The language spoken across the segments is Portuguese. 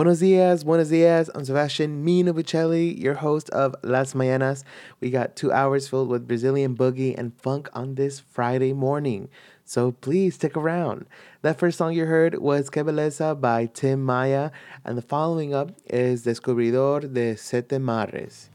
Buenos dias, buenos dias. I'm Sebastian Mina Bucelli, your host of Las Mañanas. We got two hours filled with Brazilian boogie and funk on this Friday morning. So please stick around. That first song you heard was Que Beleza by Tim Maya, and the following up is Descubridor de Sete Mares.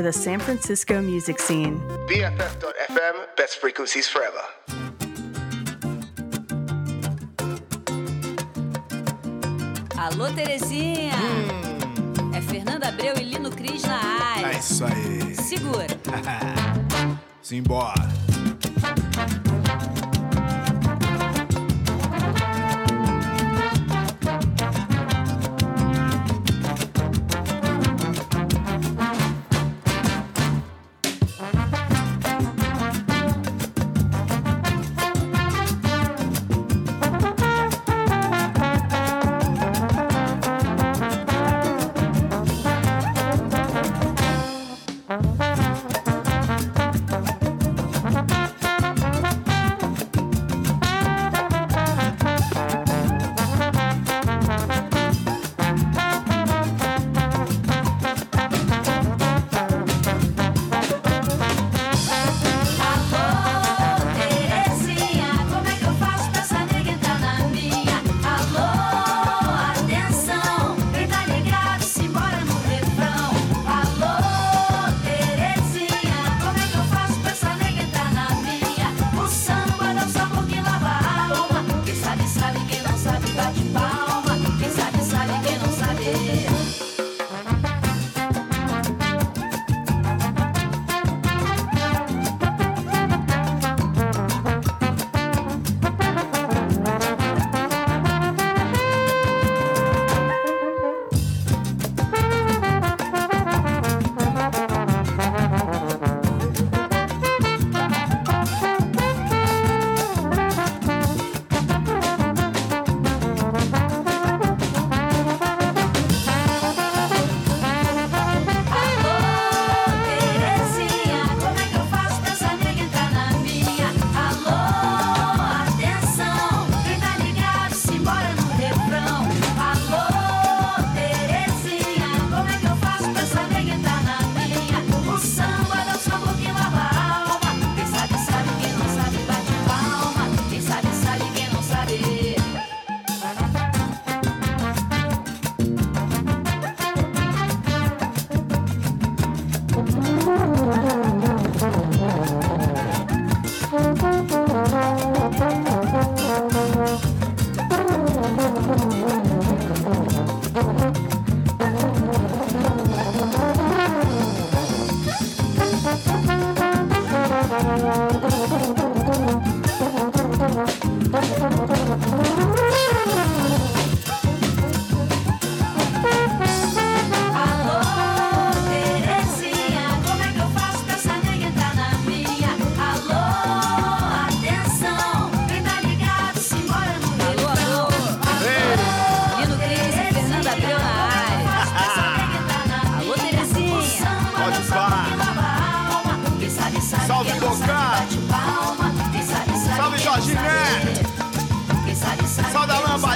for the San Francisco music scene. BFF.FM, best frequencies forever. Alô, Terezinha!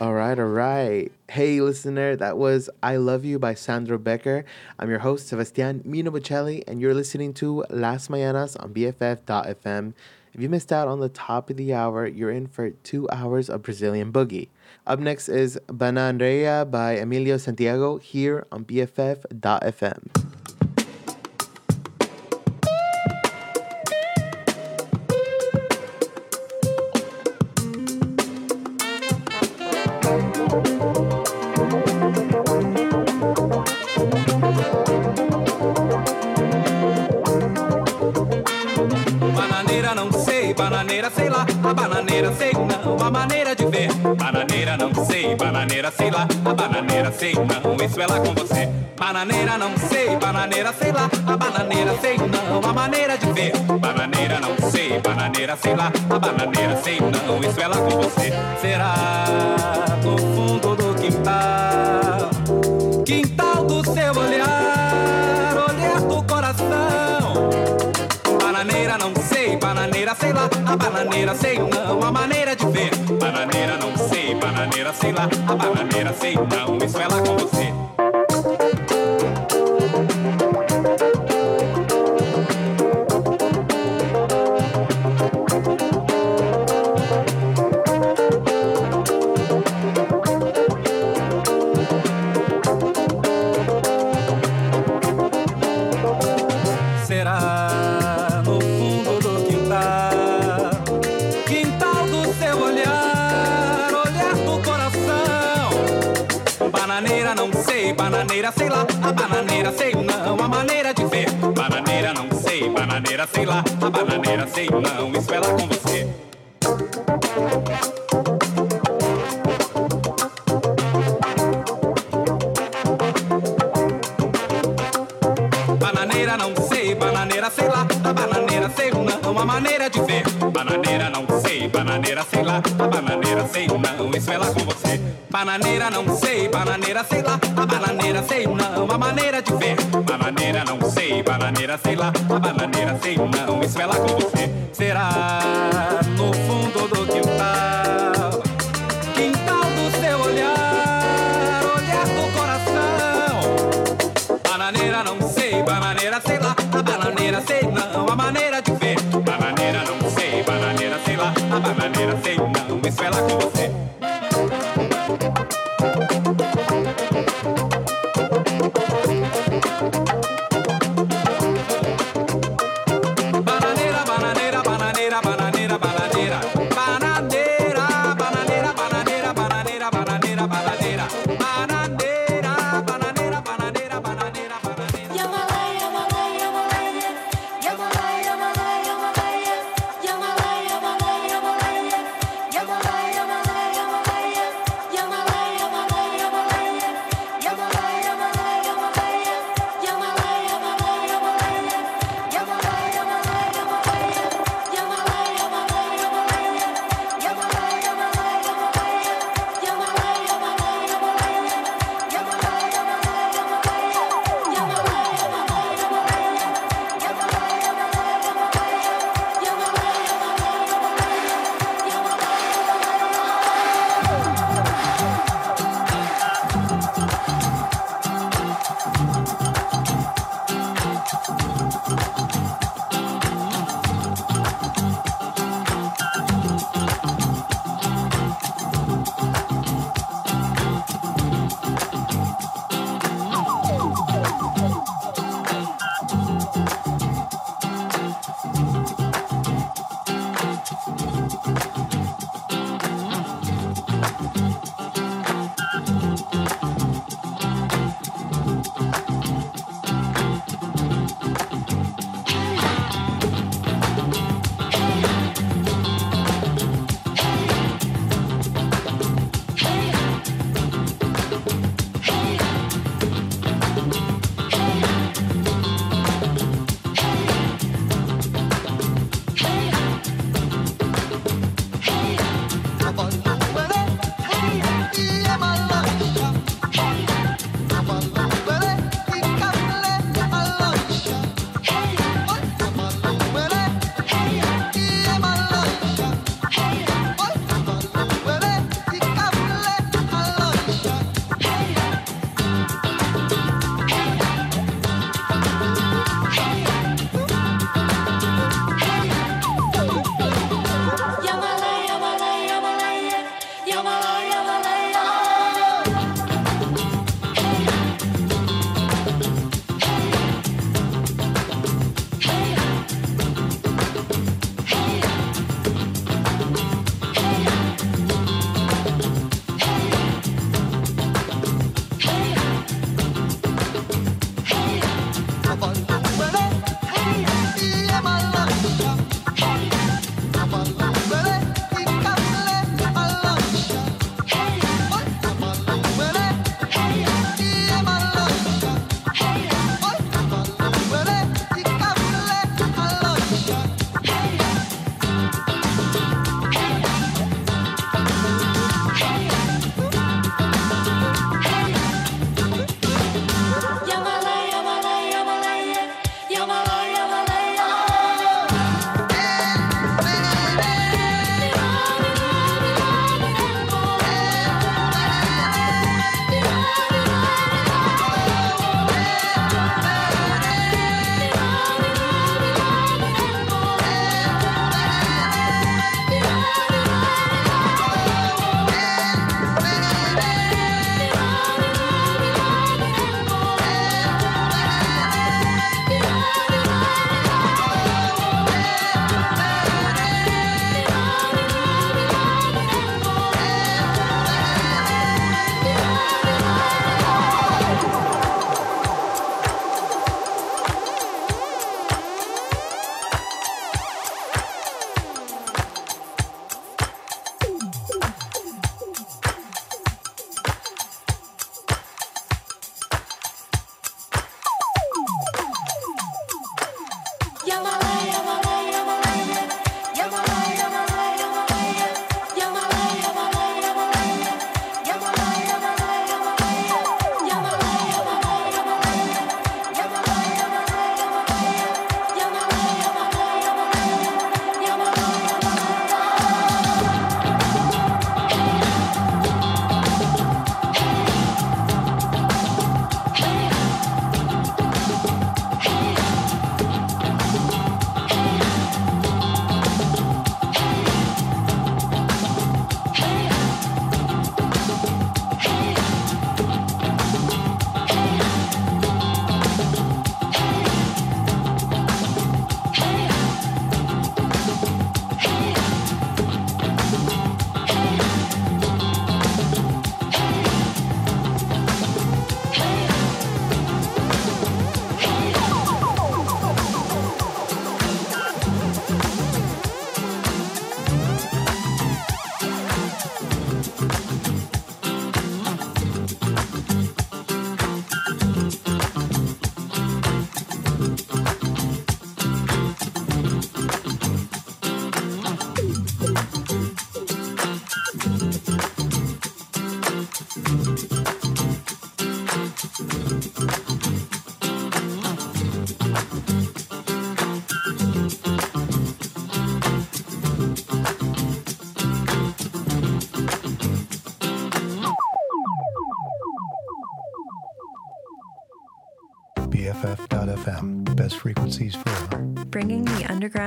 All right, all right. Hey, listener, that was I Love You by Sandro Becker. I'm your host, Sebastian Mino Bocelli, and you're listening to Las Mañanas on BFF.fm. If you missed out on the top of the hour, you're in for two hours of Brazilian Boogie. Up next is Banandrea by Emilio Santiago here on BFF.fm. bananeira sei lá, a bananeira sei não, isso é lá com você. Bananeira não sei, bananeira sei lá, a bananeira sei não, a maneira de ver. Bananeira não sei, bananeira sei lá, a bananeira sei não, isso é lá com você. Será no fundo do quintal, quintal do seu olhar, olhar do coração. Bananeira não sei, bananeira sei lá, a bananeira sei não, a maneira sei lá, a bananeira sei não, isso é lá com você. Sei não, isso é lá com você. Bananeira não sei, bananeira sei lá, a bananeira sei não, a maneira de ver. Bananeira não sei, bananeira sei lá, a bananeira sei não, isso é lá com você. Bananeira não sei, bananeira sei lá, a bananeira sei não, a maneira de ver bananeira, não sei, bananeira, sei lá, a bananeira, sei não, isso é lá com você. Será no fundo do quintal, quintal do seu olhar, olhar do coração. Bananeira, não sei, bananeira, sei lá, a bananeira, sei não, a maneira de ver. Bananeira, não sei, bananeira, sei lá, a bananeira, sei não, isso é lá com você.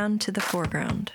background to the foreground.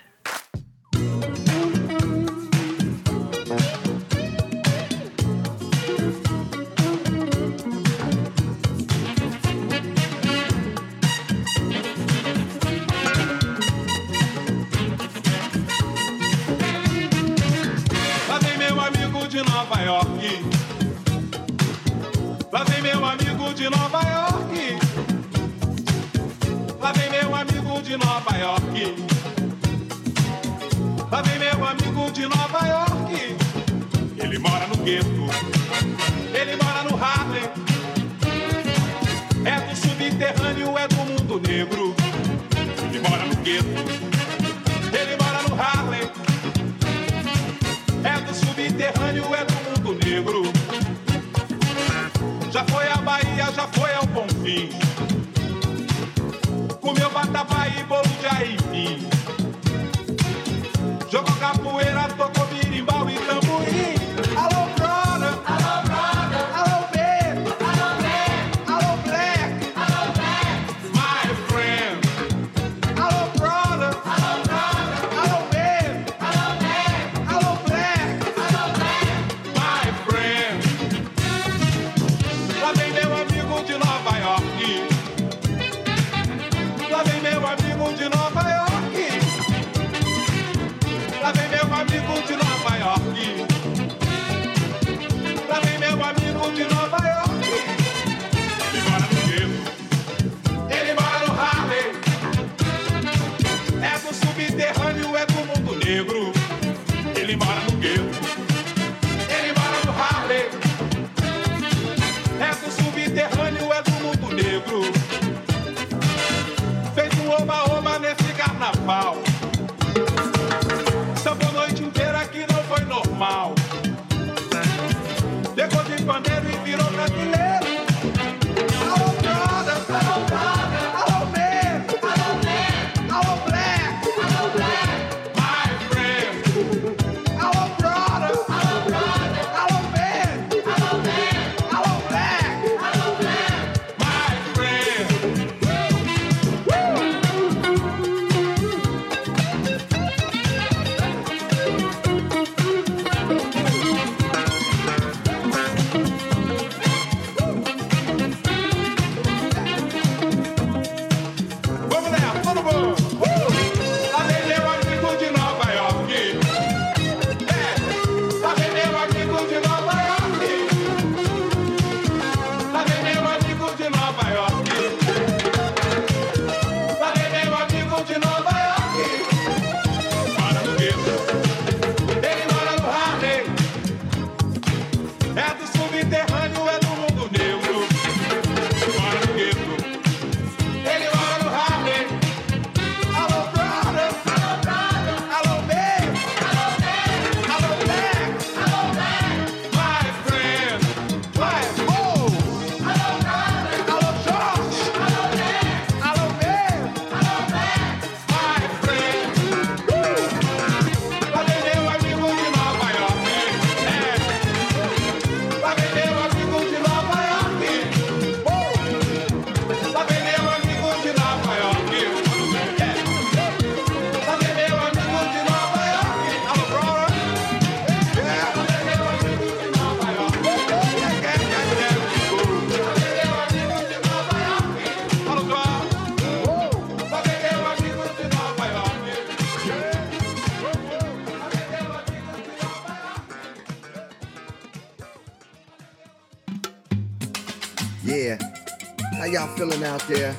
yeah.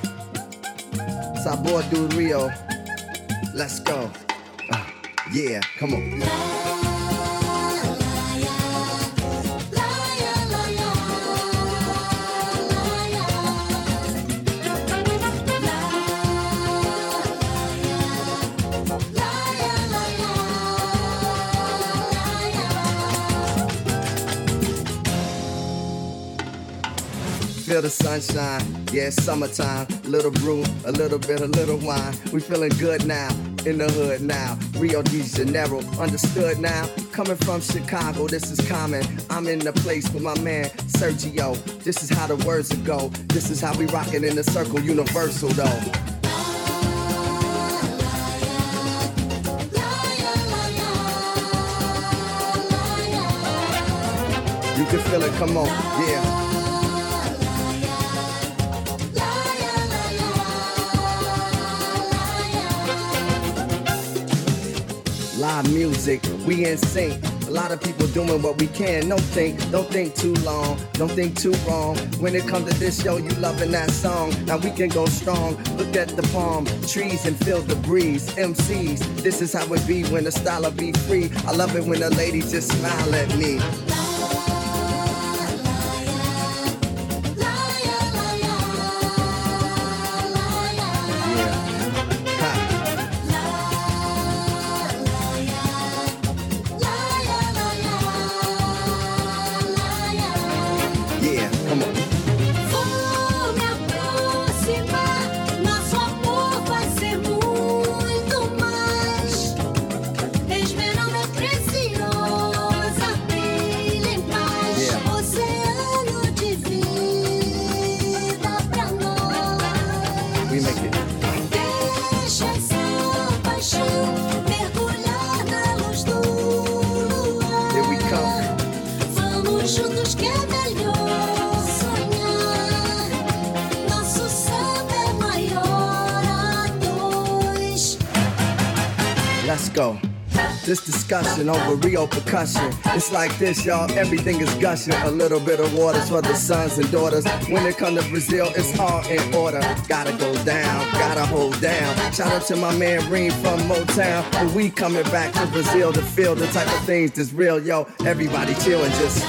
Sabor do Rio. Let's go. Uh, yeah, come on. Feel the sunshine yeah, summertime, little brew, a little bit, a little wine. We feeling good now, in the hood now. Rio de Janeiro, understood now. Coming from Chicago, this is common. I'm in the place with my man Sergio. This is how the words go. This is how we rockin' in the circle, universal though. You can feel it, come on, yeah. Music, we in sync. A lot of people doing what we can. Don't think, don't think too long, don't think too wrong. When it comes to this, show, you loving that song. Now we can go strong. Look at the palm trees and feel the breeze. MCs, this is how it be when the style be free. I love it when the ladies just smile at me. This discussion over Rio percussion. It's like this, y'all. Everything is gushing. A little bit of water's for the sons and daughters. When it come to Brazil, it's all in order. Gotta go down, gotta hold down. Shout out to my man Reem from Motown. But we coming back to Brazil to feel the type of things that's real, yo. Everybody chill and just.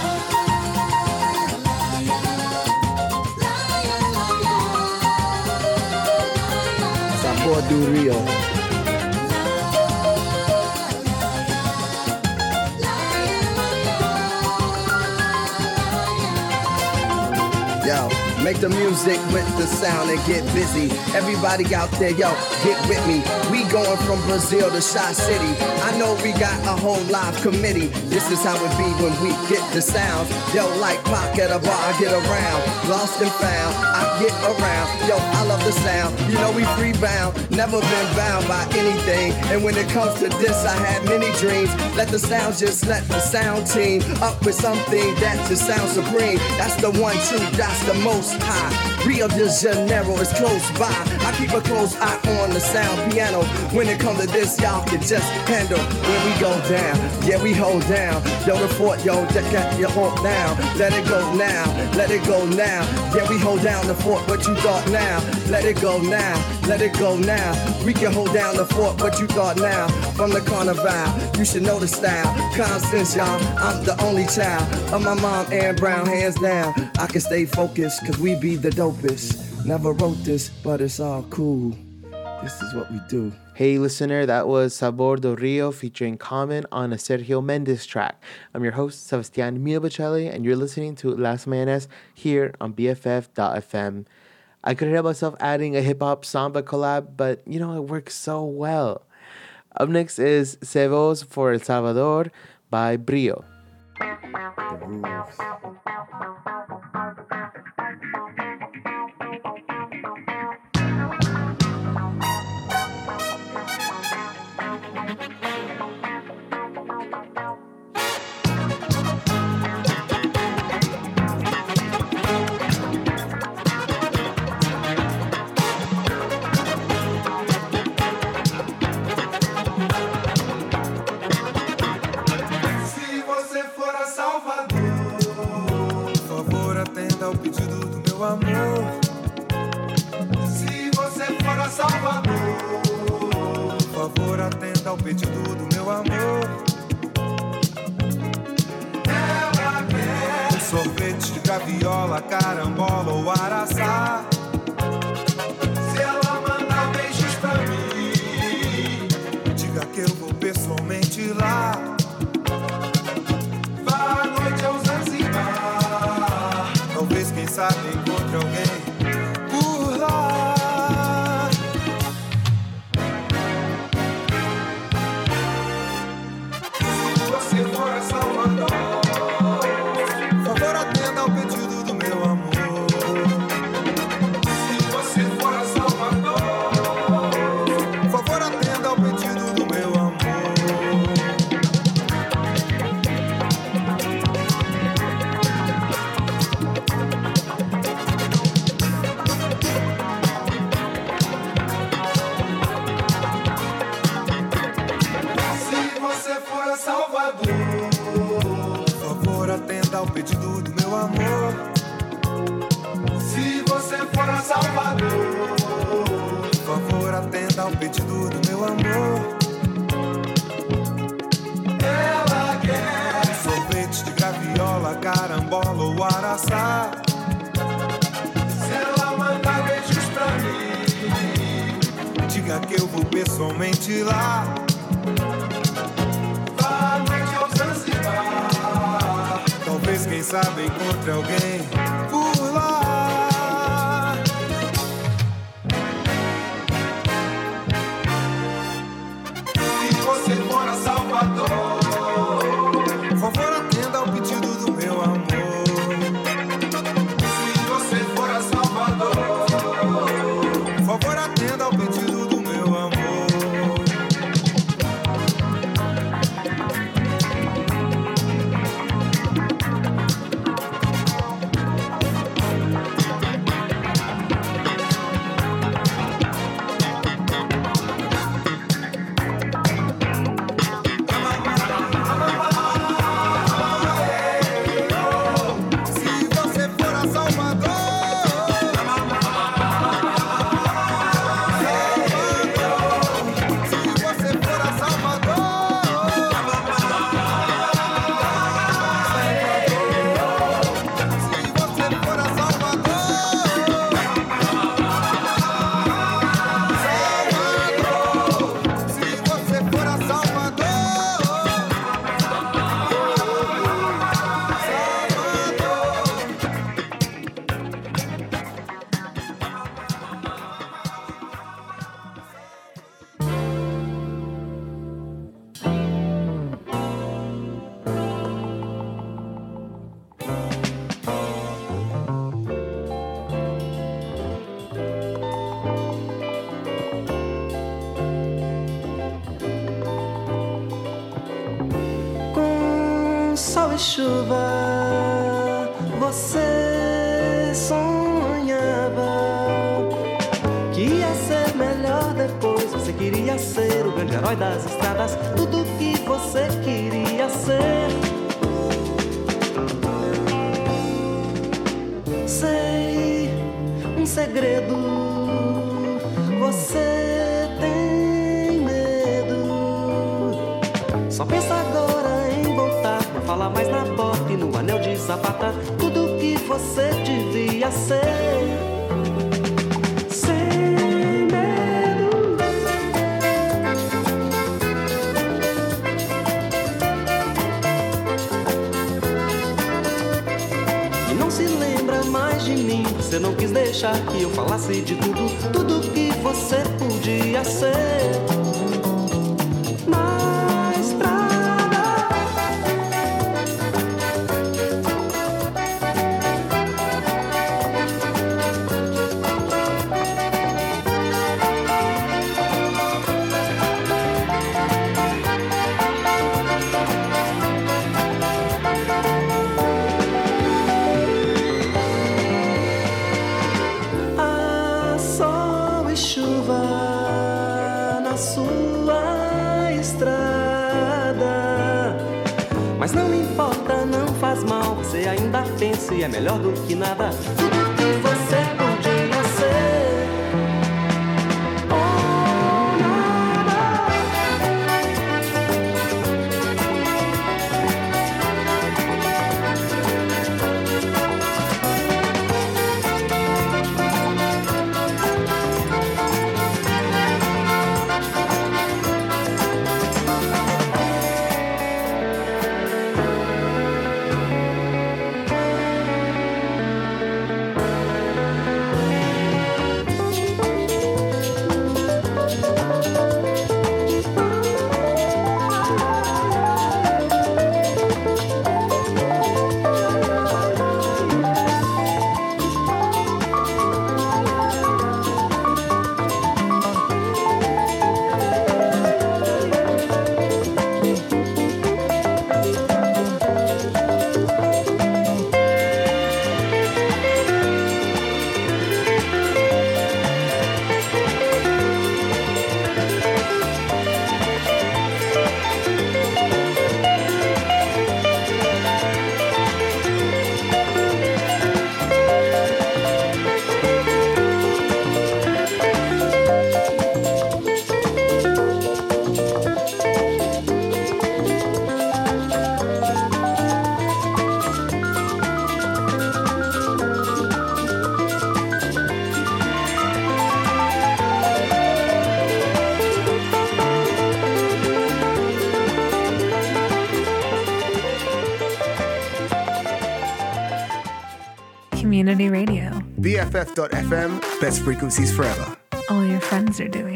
Sabor do Rio. Make the music with the sound and get busy. Everybody out there, yo, get with me. We going from Brazil to Shot City. I know we got a whole live committee. This is how it be when we get the sound. Yo, like Pac at a bar, I get around. Lost and found, I get around. Yo, I love the sound. You know we free bound, never been bound by anything. And when it comes to this, I had many dreams. Let the sounds just let the sound team up with something that just sounds supreme. That's the one true, that's the most high. Rio de Janeiro is close by. I keep a close eye on the sound piano. When it comes to this, y'all can just handle when we go down. Yeah, we hold down. Yo, the fort, yo, just got your hold down. Let it go now, let it go now. Yeah, we hold down the fort, what you thought now. Let it go now, let it go now. We can hold down the fort, what you thought now. From the carnival, you should know the style. Constance, y'all, I'm the only child of my mom and Brown, hands down. I can stay focused, cause we be the dopest. Never wrote this, but it's all cool. This is what we do. Hey, listener, that was Sabor do Rio featuring Common on a Sergio Mendes track. I'm your host, Sebastian Mirabacelli, and you're listening to Las Mañanas here on BFF.fm. I could hear myself adding a hip hop samba collab, but you know, it works so well. Up next is Cebos for El Salvador by Brio. Meu amor. Se você for a Salvador, por favor atenda ao pedido do meu amor. Ela quer um sorvete, graviola, carambola ou araçá. Se ela mandar beijos pra mim, diga que eu vou pessoalmente lá. Vá à noite ao Zanzibar. Talvez, quem sabe, BFF.FM, best frequencies forever. All your friends are doing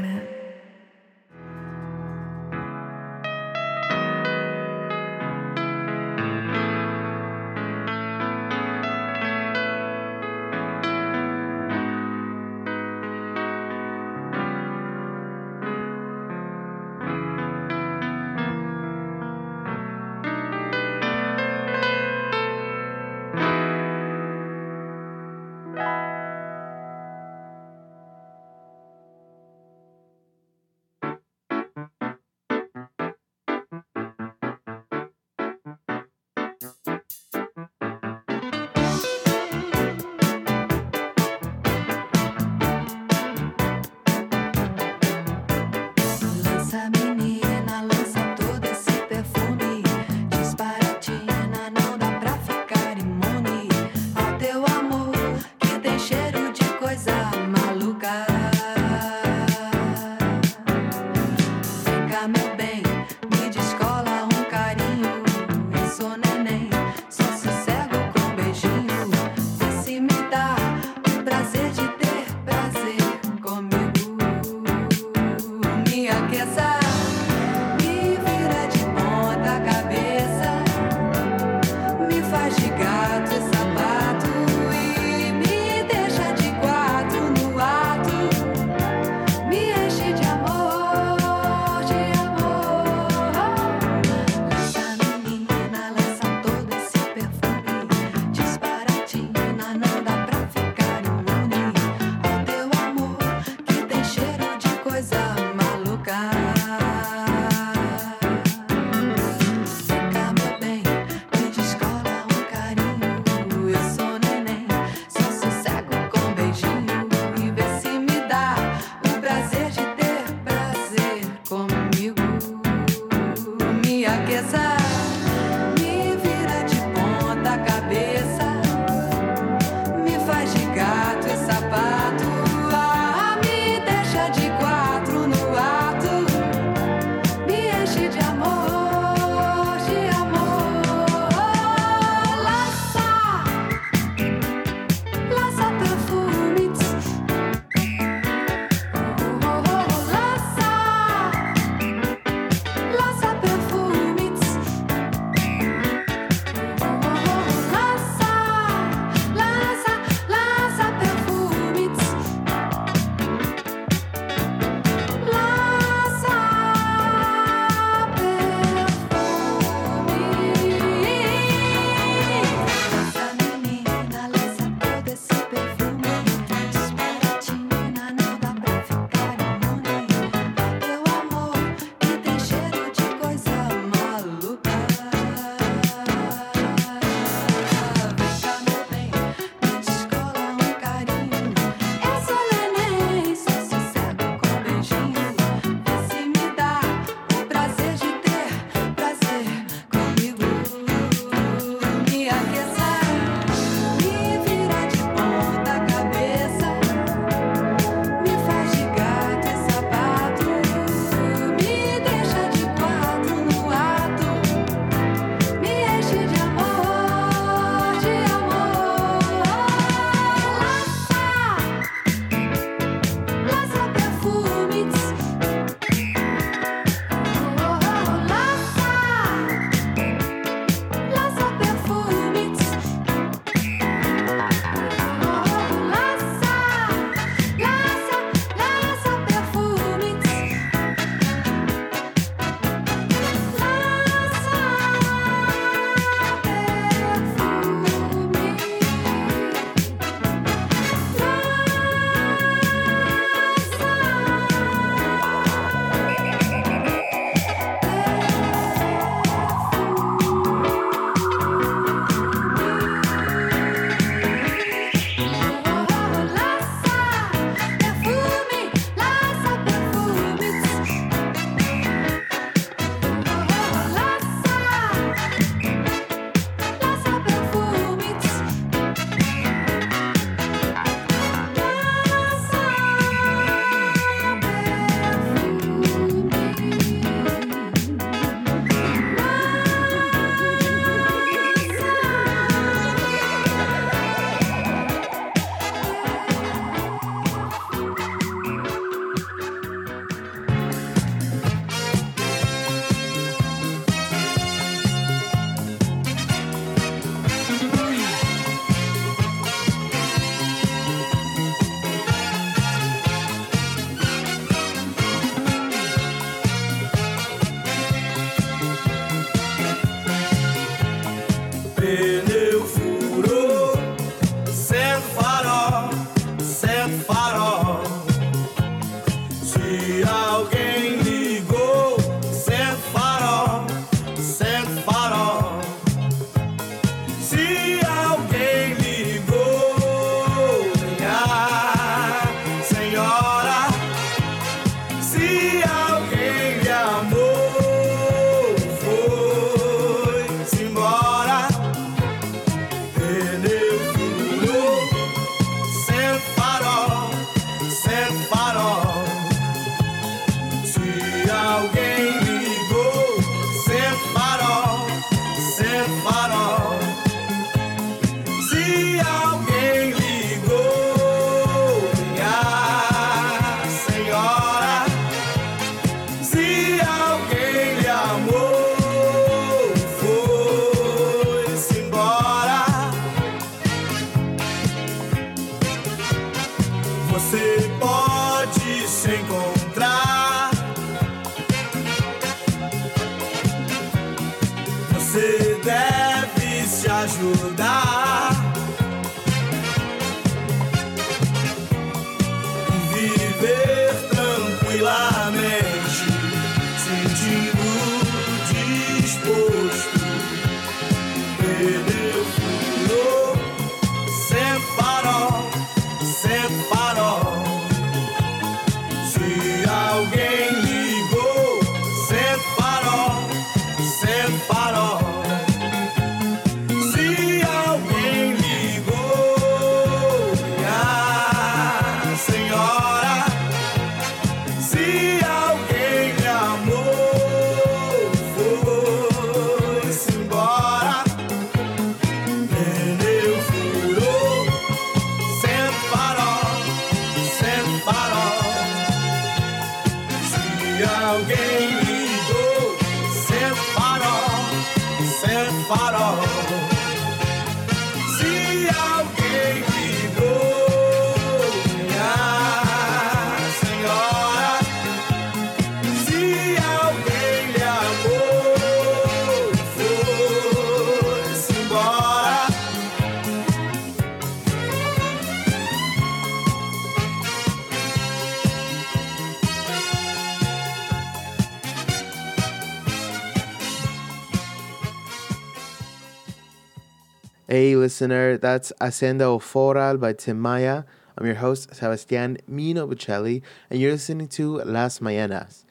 listener. That's Hacienda Oforal by Tim Maya. I'm your host, Sebastian Mino Bocelli, and you're listening to Las Mayenas.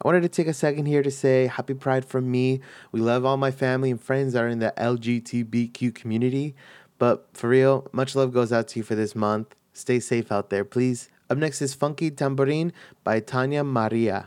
I wanted to take a second here to say happy pride from me. We love all my family and friends that are in the LGBTQ community. But for real, much love goes out to you for this month. Stay safe out there, please. Up next is Funky Tambourine by Tanya Maria.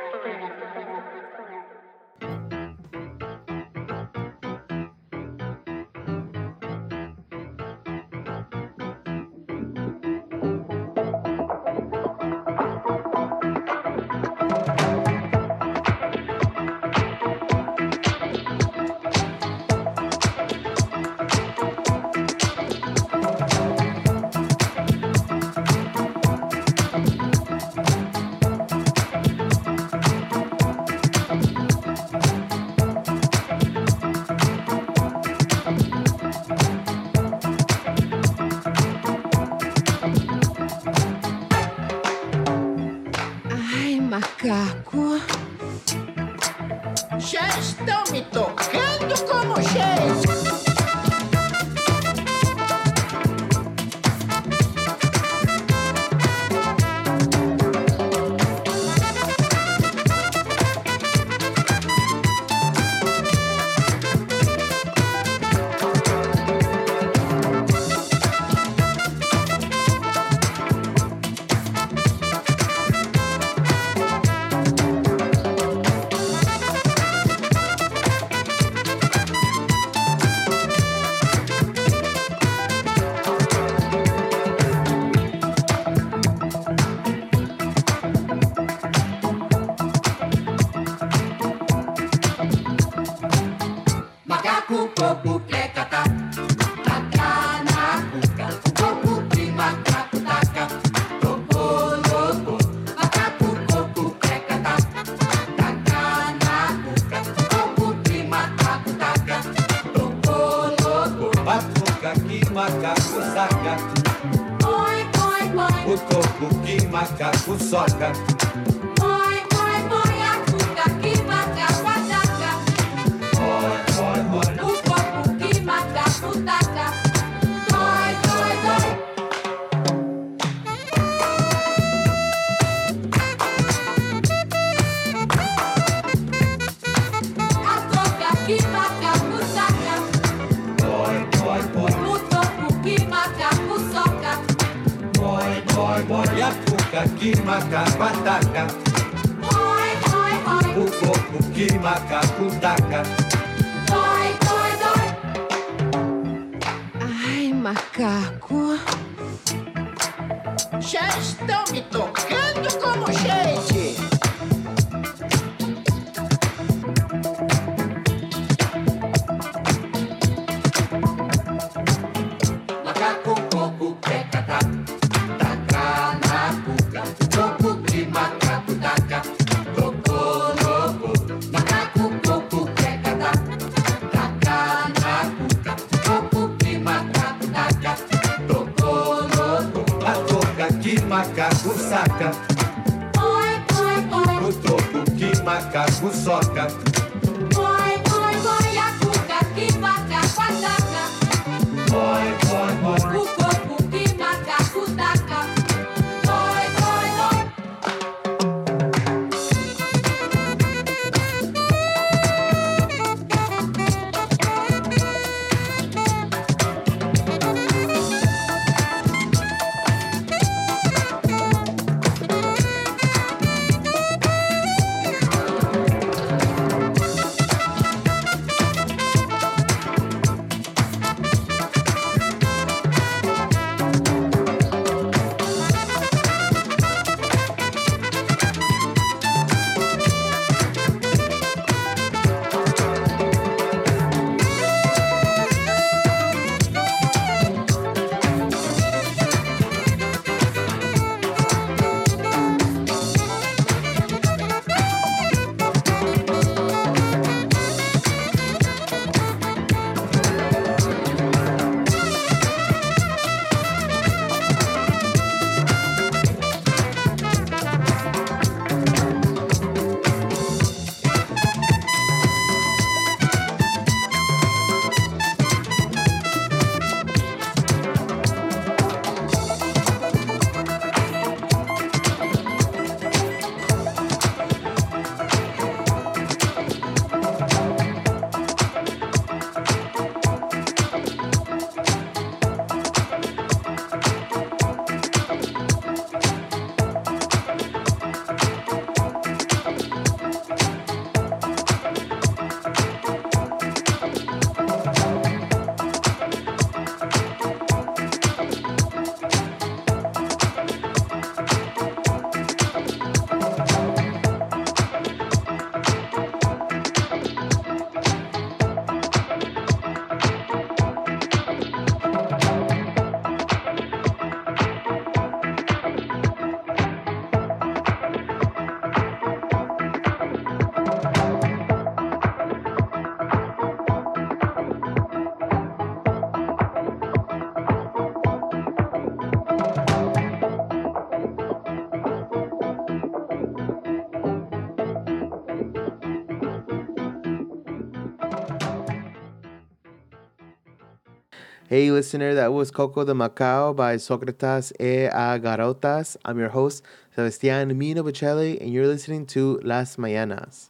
Hey, listener, that was Coco de Macao by Socrates e a Garotas. I'm your host, Sebastián Mina Bocelli, and you're listening to Las Mañanas.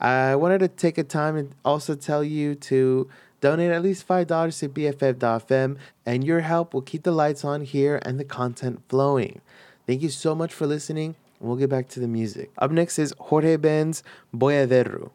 I wanted to take a time and also tell you to donate at least $5 to BFF.fm, and your help will keep the lights on here and the content flowing. Thank you so much for listening, and we'll get back to the music. Up next is Jorge Ben's Boyaderu.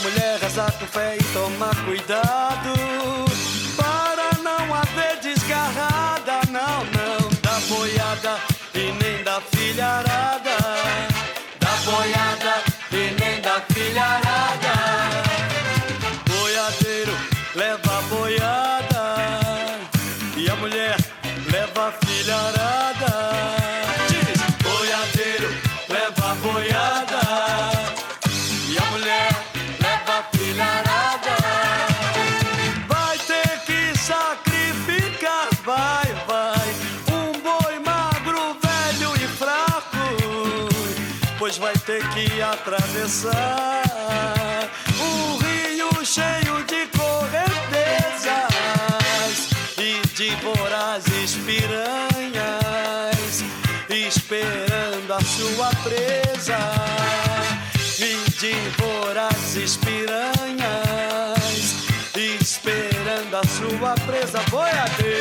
Mulher casar com fé e tomar cuidado para não haver desgarrada, não, não, da boiada e nem da filharada, da boiada e nem da filharada. atravessar. Um rio cheio de correntezas e de vorazes piranhas esperando a sua presa. E de vorazes piranhas esperando a sua presa. Boiadeira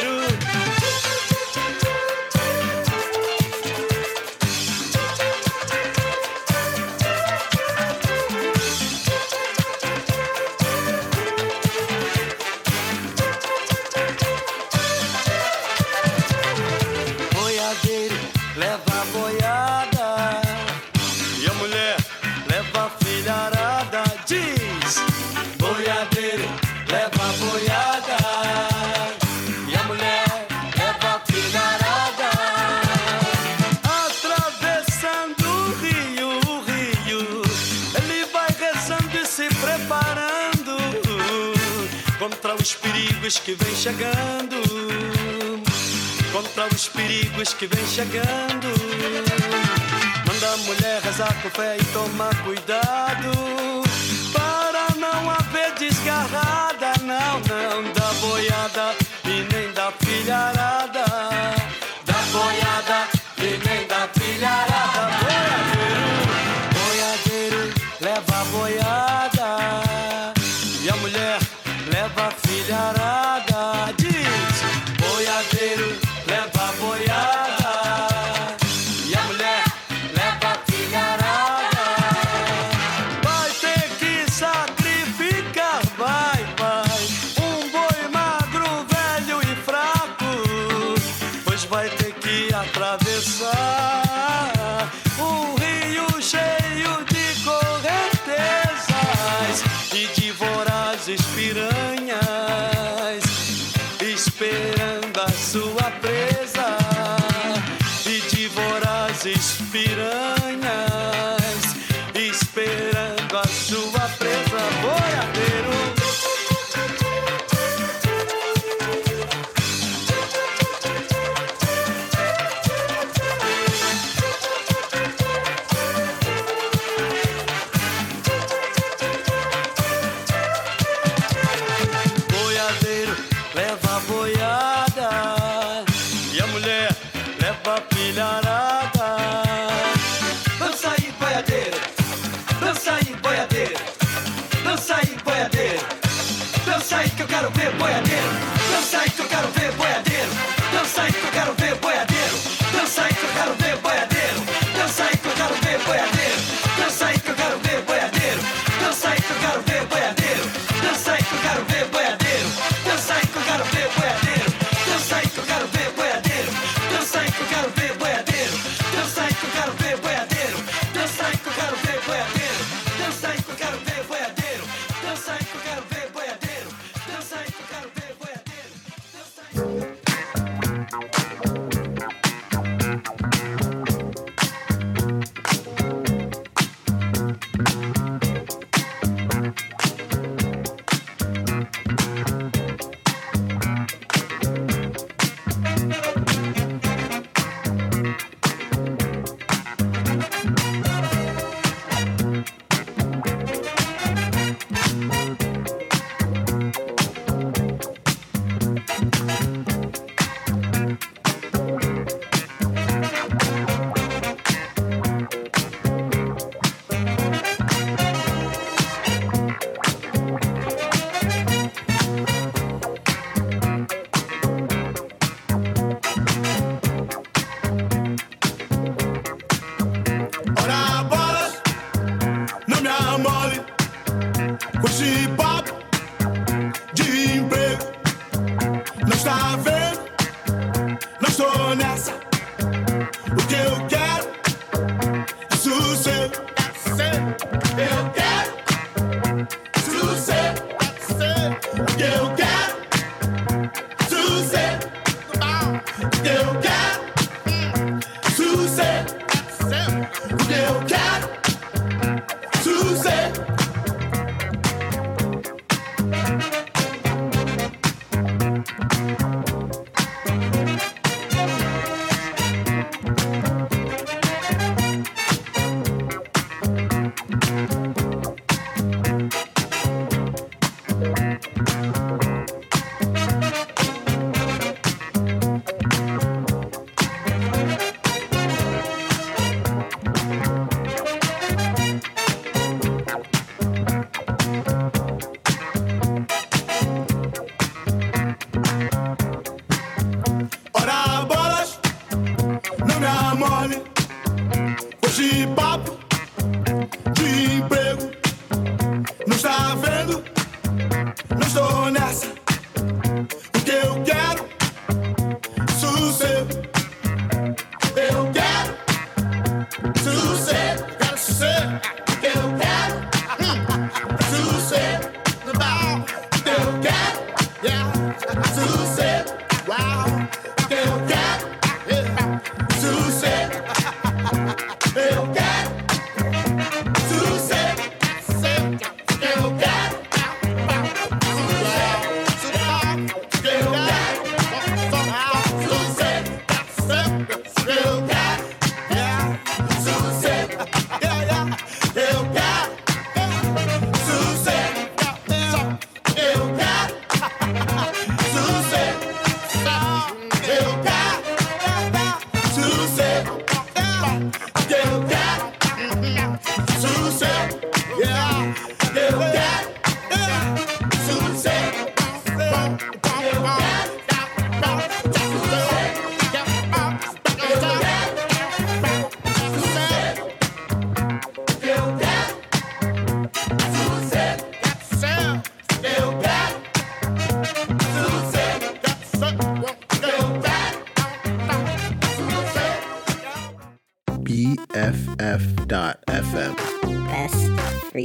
chegando contra os perigos que vem chegando. Manda a mulher rezar com fé e tomar cuidado para não haver desgarrada, não, não da boiada e nem da filharada.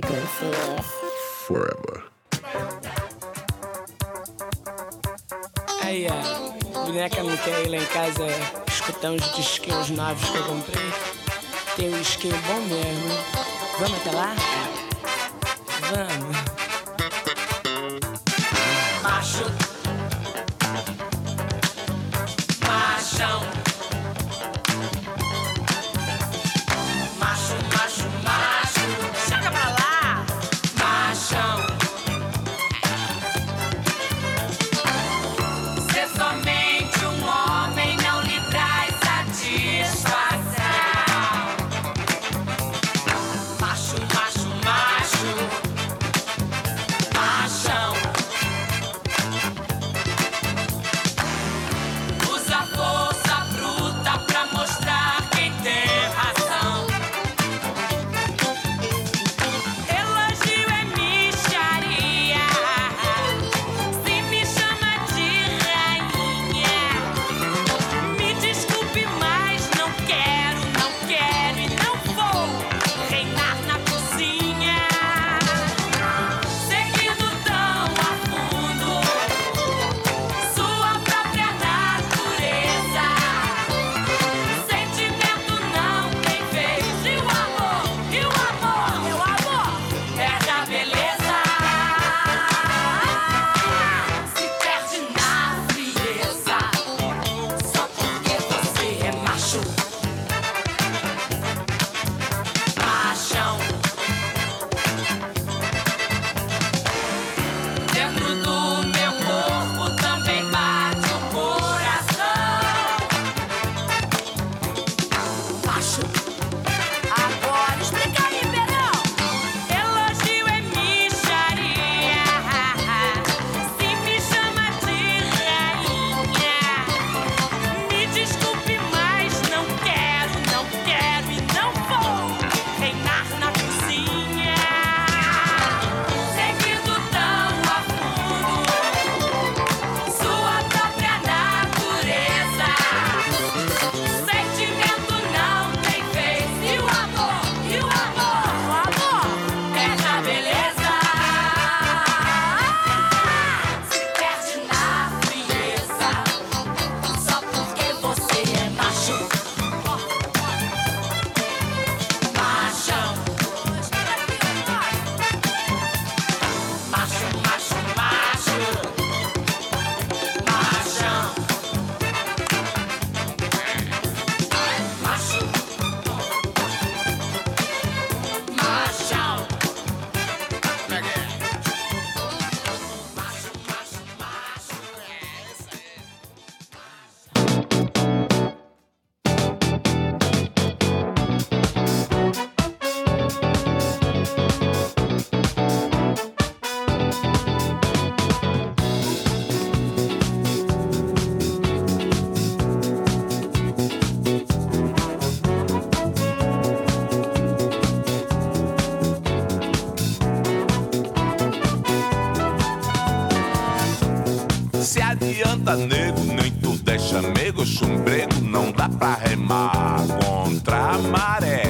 frequencies forever. Aí, a boneca me lá em casa escutamos de skills novos que eu comprei. Tem um skill bom mesmo. Vamos até lá? Vamos. Nego, nem tudo é chamego, chumbrego, não dá pra remar contra a maré.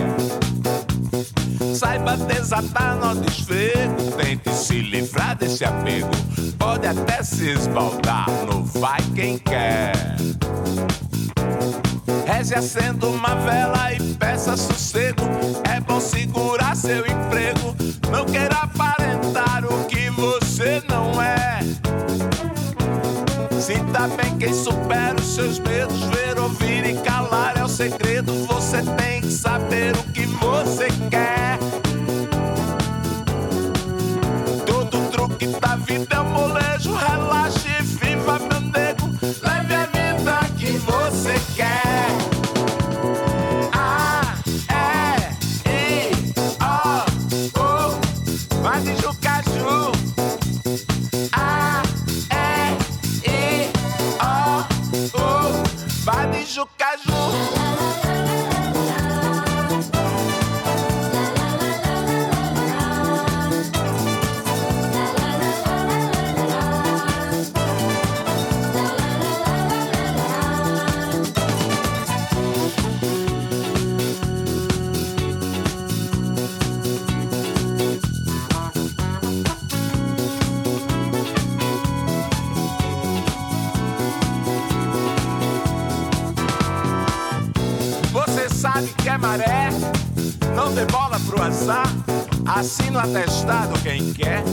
Saiba desatar no desfrego, tente se livrar desse apego. Pode até se esbaldar no vai quem quer. Reze acenda uma vela e peça sossego. É bom segurar seu emprego. Não queira aparentar o que você não é. Sinta bem quem supera os seus medos. Ver, ouvir e calar é o segredo. Você tem que saber o que você quer. Todo truque da vida é um molejo. Relaxe e viva, meu nego. Leve a vida que você quer. Maré, não dê bola pro azar. Assina o atestado quem quer.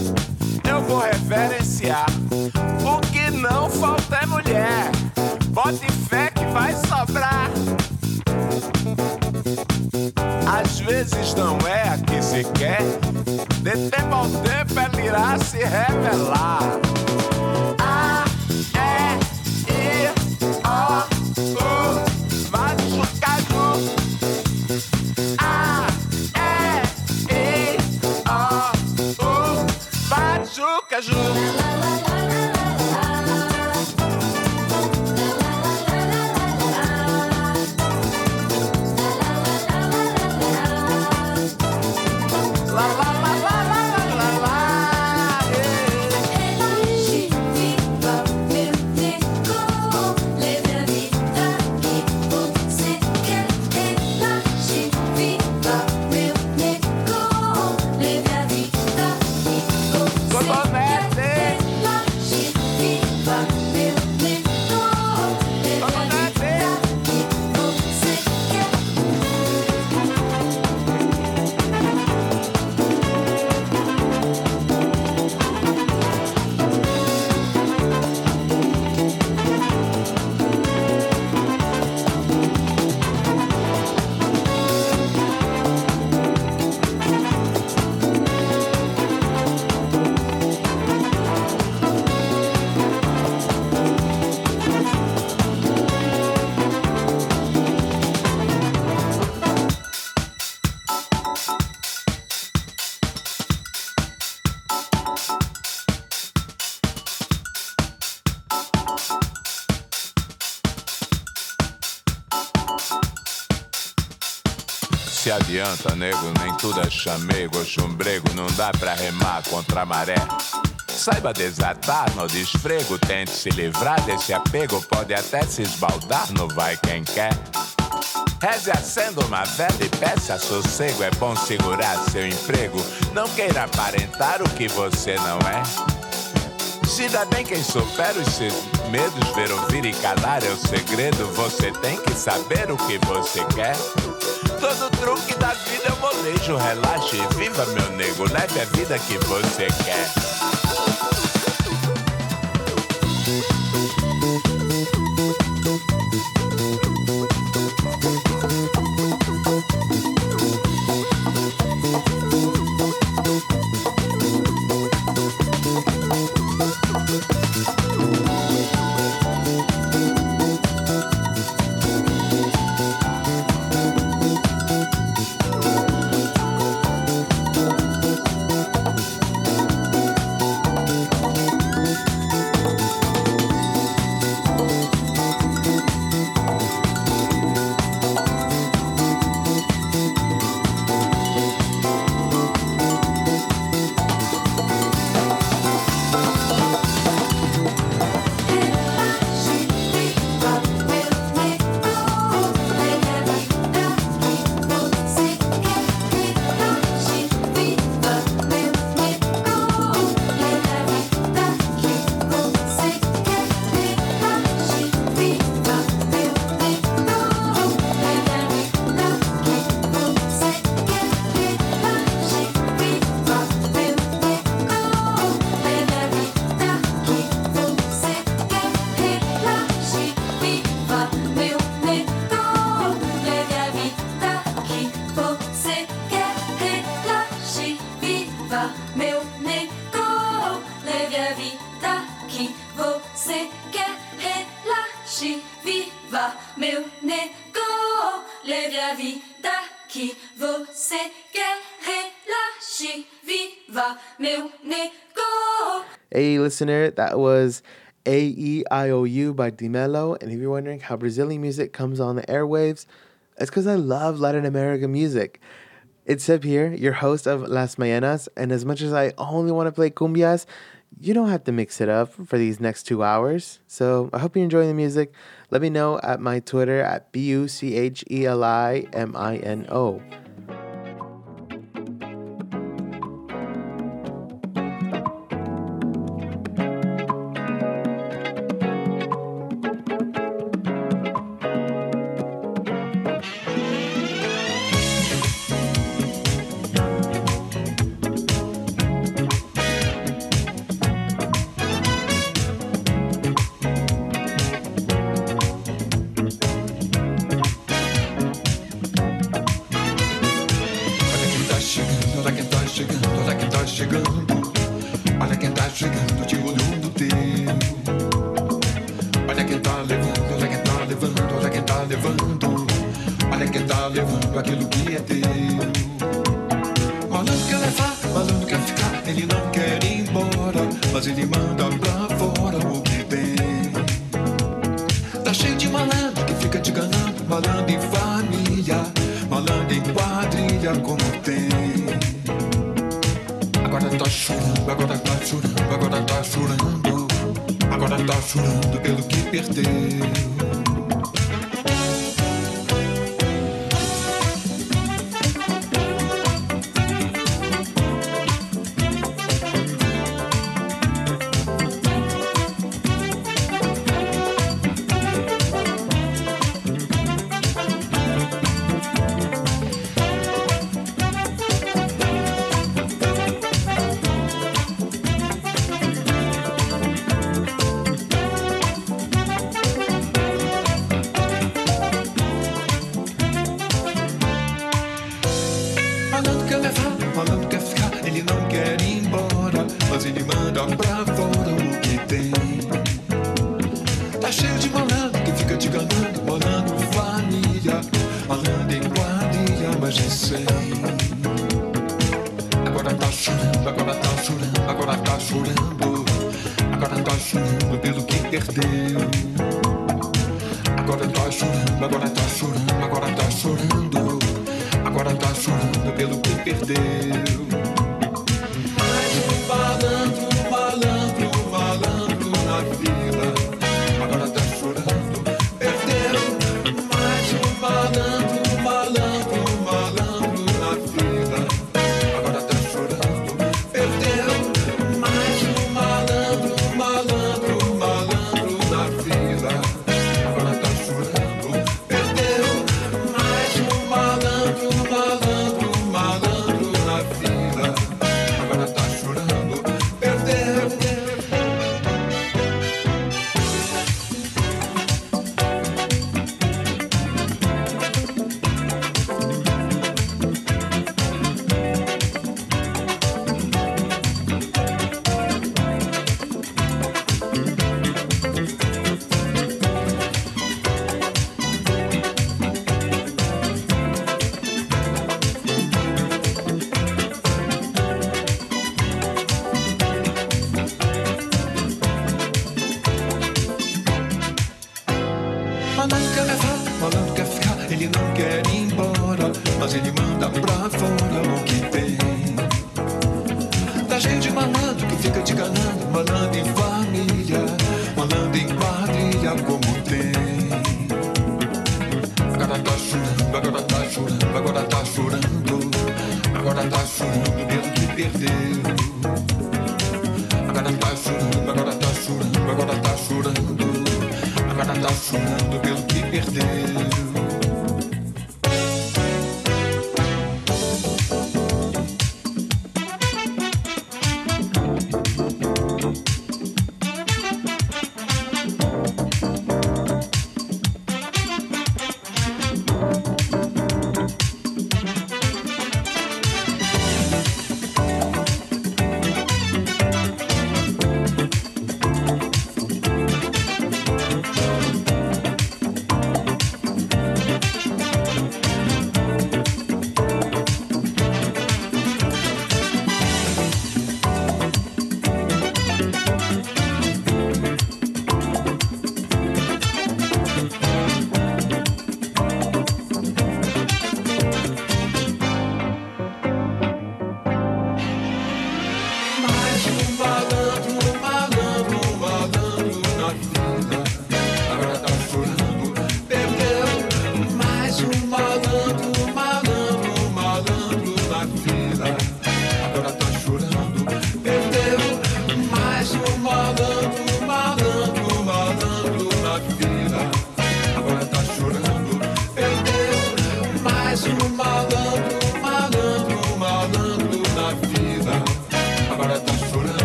Eu vou reverenciar. O que não falta é mulher. Bote fé que vai sobrar. Às vezes não é a que se quer. De tempo ao tempo ela irá se revelar. Adianta, nego, nem tudo é chamego, chumbrego, não dá pra remar contra a maré. Saiba desatar no desfrego, tente se livrar desse apego, pode até se esbaldar no vai quem quer. Reze acenda uma vela e peça sossego, é bom segurar seu emprego, não queira aparentar o que você não é. Se dá bem quem supera os seus medos, ver, ouvir e calar é o segredo. Você tem que saber o que você quer. Todo truque da vida um molejo. Relaxe viva, meu nego. Leve a vida que você quer. listener, that was AEIOU by DiMelo. And if you're wondering how Brazilian music comes on the airwaves, it's because I love Latin American music. It's Seb here, your host of Las Mayenas, And as much as I only want to play cumbias, you don't have to mix it up for these next two hours. So I hope you're enjoying the music. Let me know at my Twitter at B U C H E L I M I N O. tá chorando, agora tá chorando. Agora tá chorando pelo que perdeu.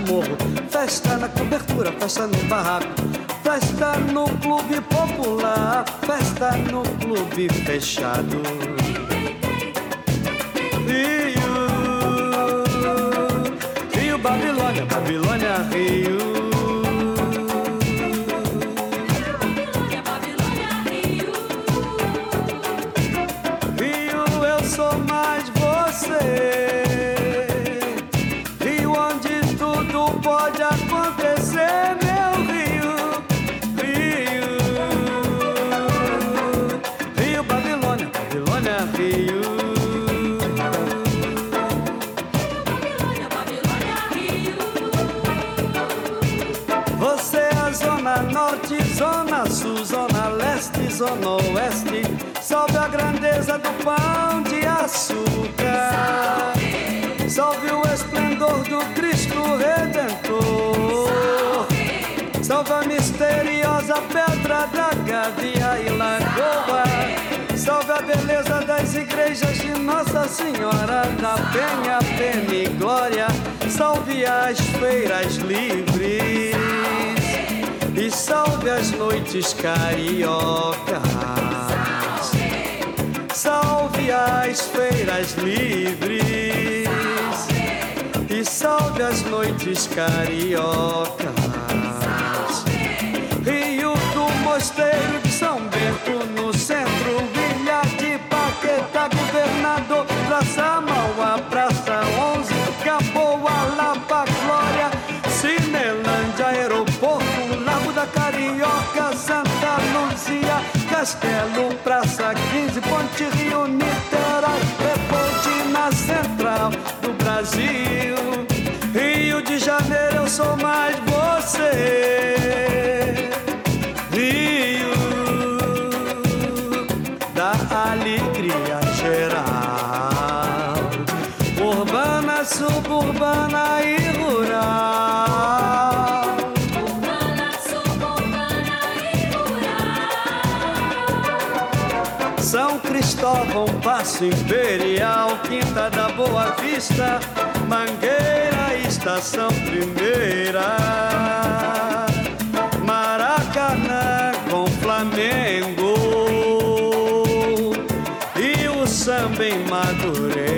No morro, festa na cobertura, festa no barraco, festa no clube popular, festa no clube fechado. Da Gavia e Lagoa. Salve a beleza das igrejas de Nossa Senhora da Penha, Pena e Glória. Salve as feiras livres e salve as noites cariocas. Salve as feiras livres e salve as noites cariocas. Castelo, Praça 15, Ponte Rio, Niterói, Imperial, Quinta da Boa Vista, Mangueira, Estação Primeira, Maracanã com Flamengo e o samba em Madureira.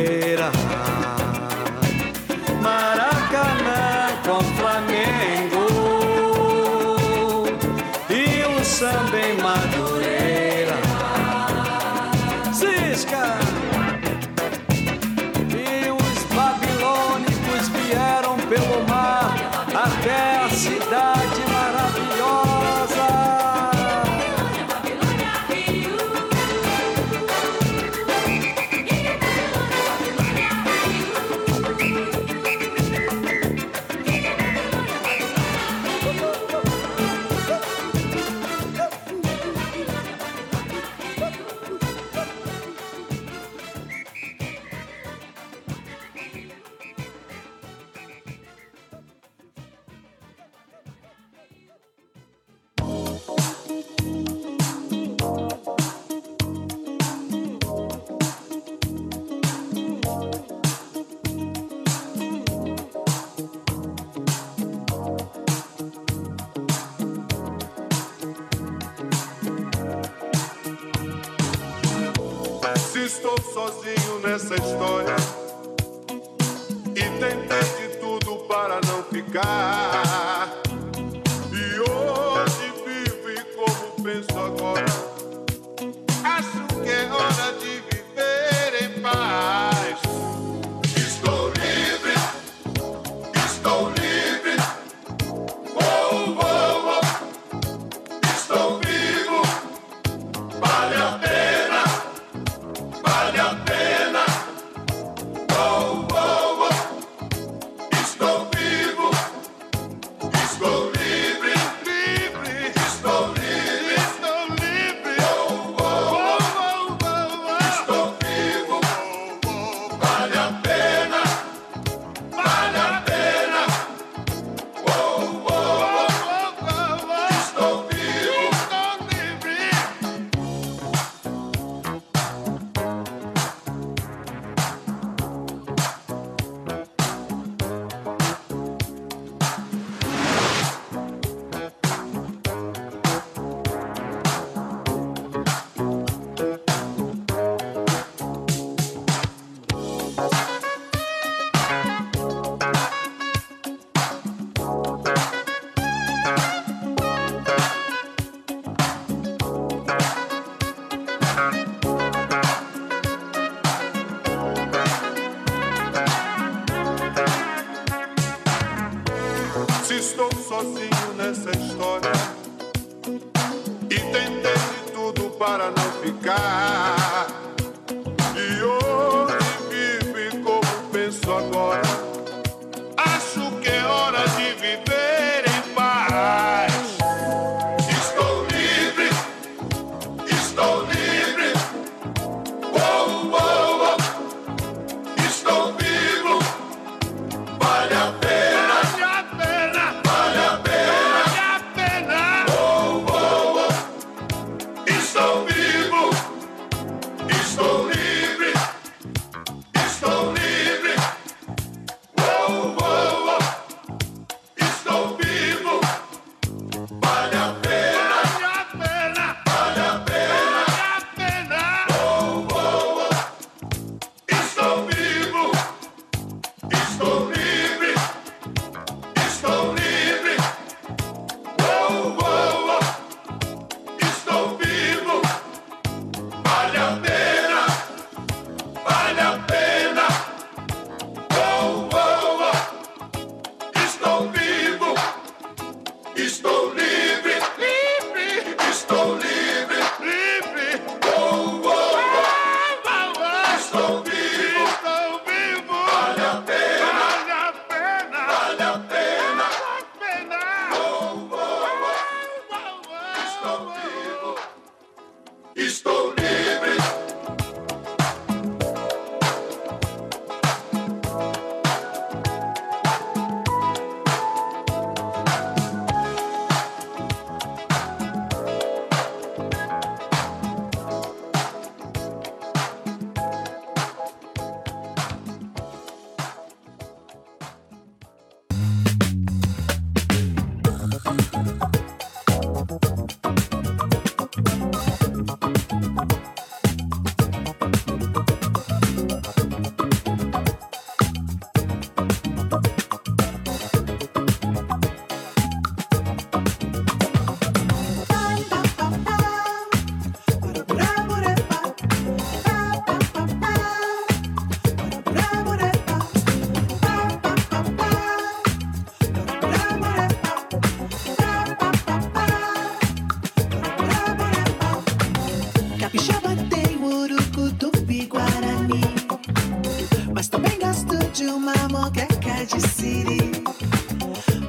De siri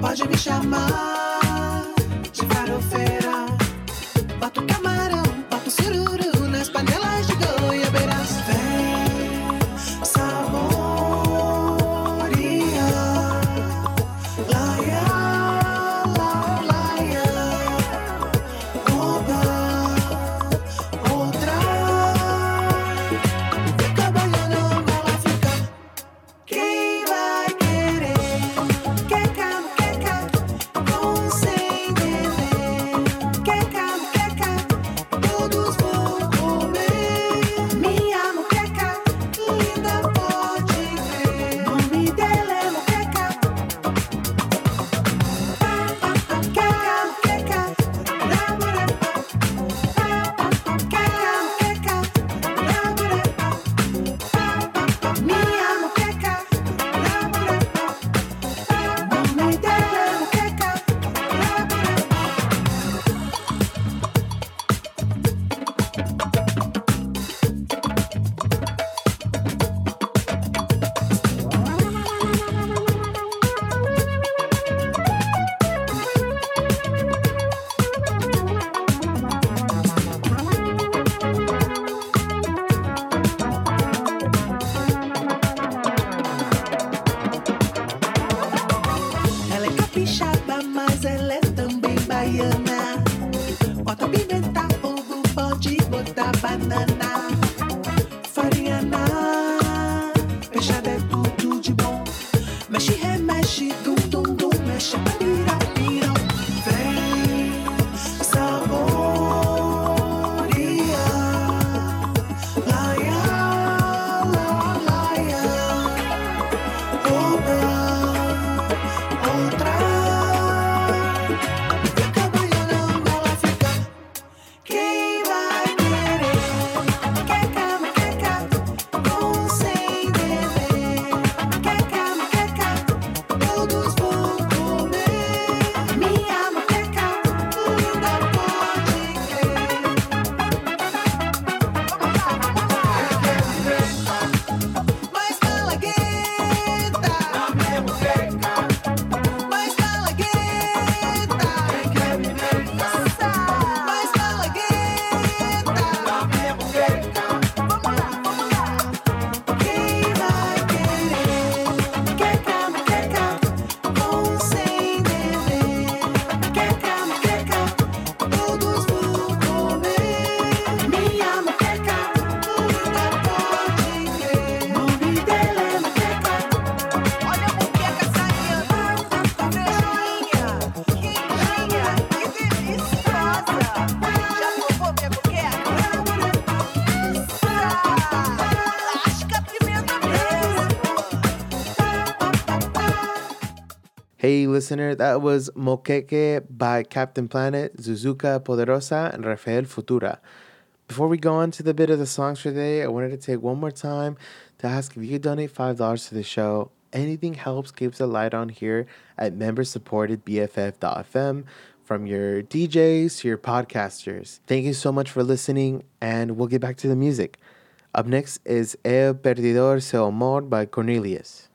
Pode me chamar Hey, listener, that was Moqueque by Captain Planet, Zuzuka Poderosa, and Rafael Futura. Before we go on to the bit of the songs for today, I wanted to take one more time to ask if you could donate $5 to the show. Anything helps keeps the light on here at member supported BFF.fm from your DJs to your podcasters. Thank you so much for listening, and we'll get back to the music. Up next is El Perdidor Se Amor by Cornelius.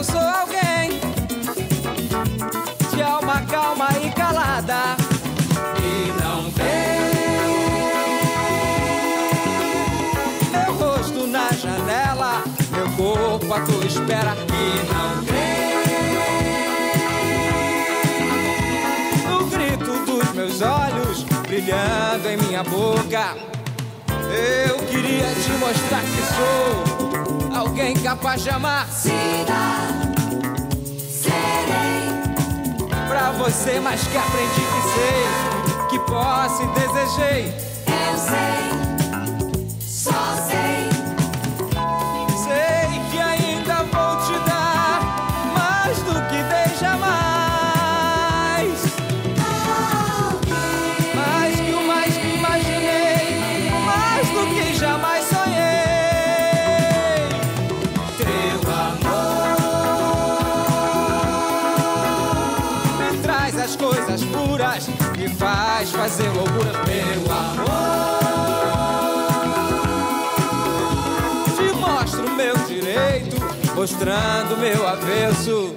eu sou alguém de alma calma e calada e não vê meu rosto na janela, meu corpo à tua espera e não crê no grito dos meus olhos brilhando em minha boca. Eu queria te mostrar que sou alguém capaz de amar. Pra você, mas que aprendi que sei, que posso e desejei. Eu sei, fazer loucuras, meu amor. Te mostro meu direito, mostrando meu avesso.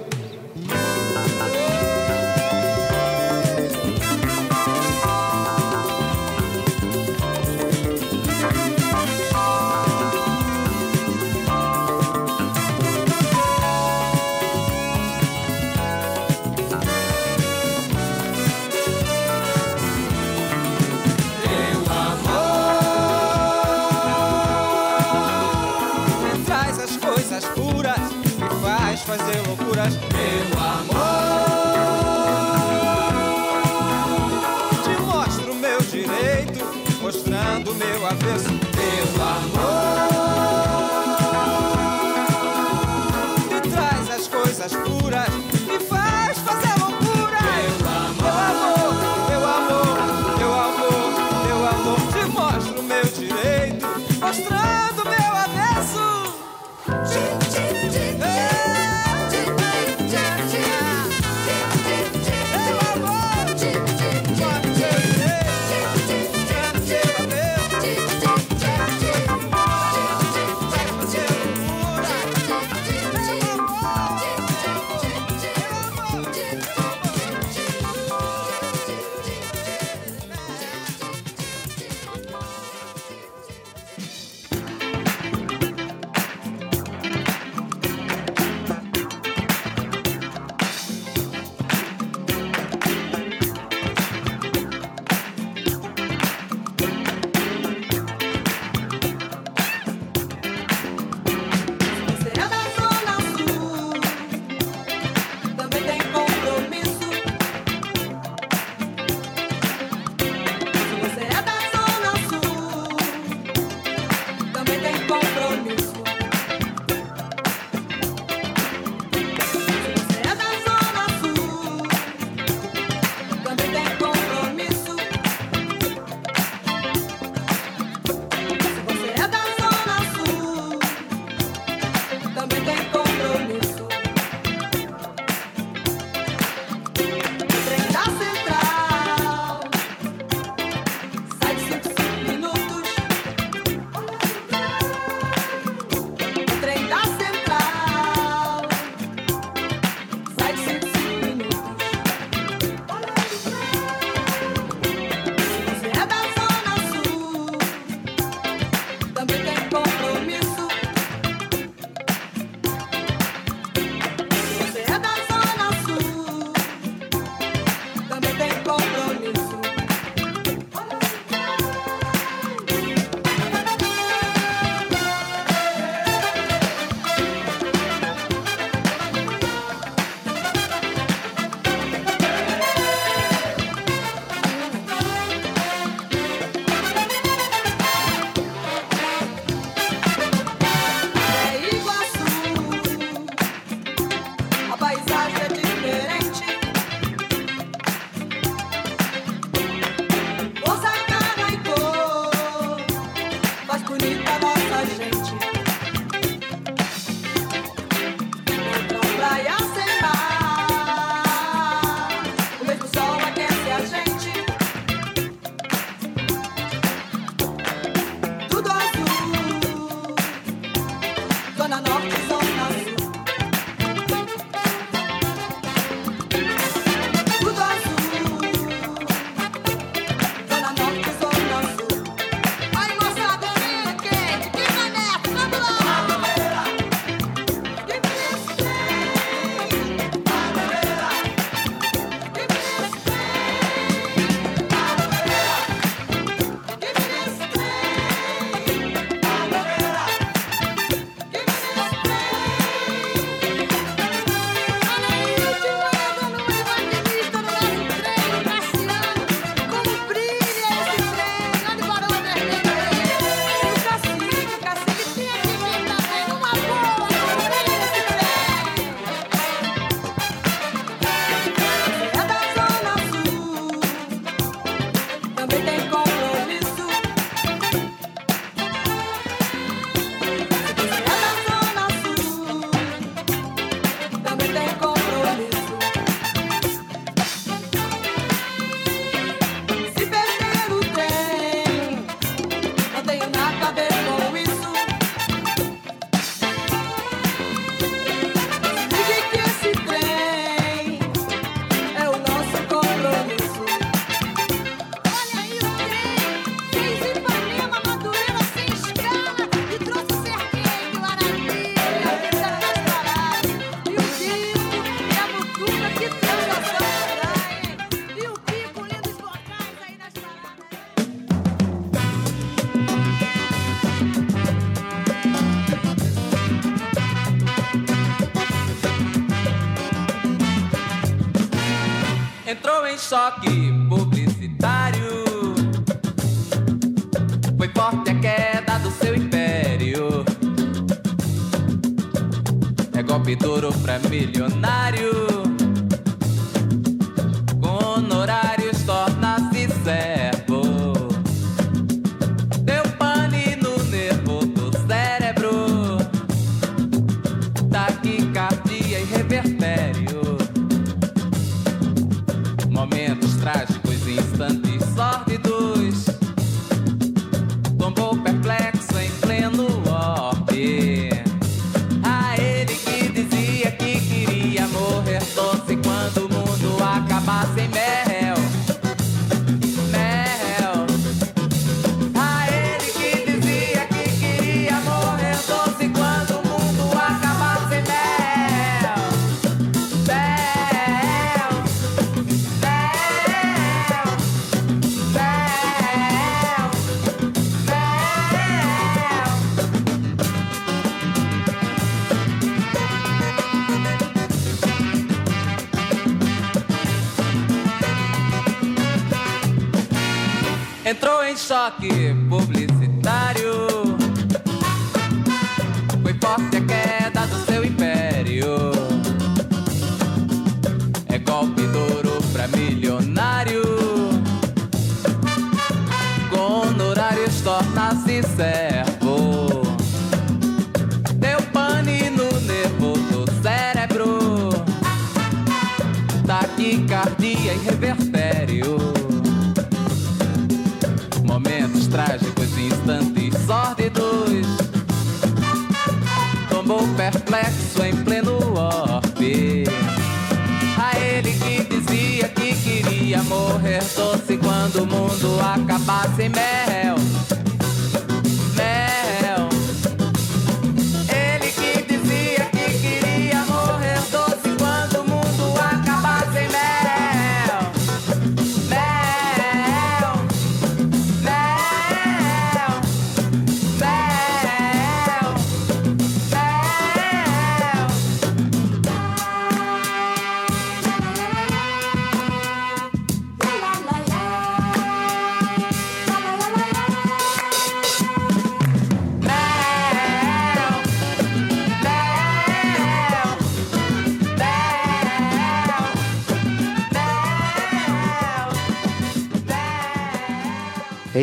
Kawasaki.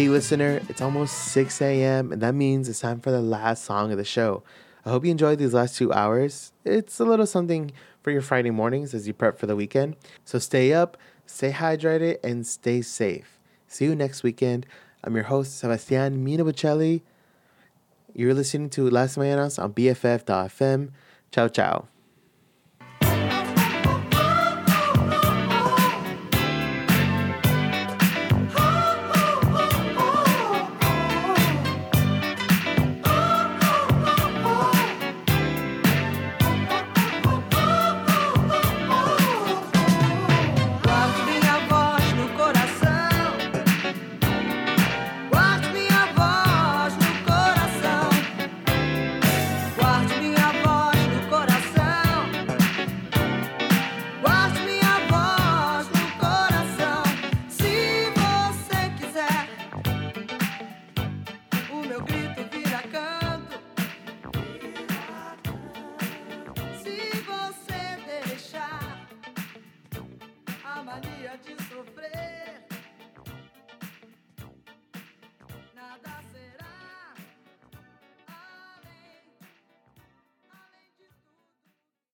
Hey, listener, it's almost 6 a.m., and that means it's time for the last song of the show. I hope you enjoyed these last two hours. It's a little something for your Friday mornings as you prep for the weekend. So stay up, stay hydrated, and stay safe. See you next weekend. I'm your host, Sebastian Mina Bocelli. You're listening to Las Mañanas on BFF.fm. Ciao, ciao.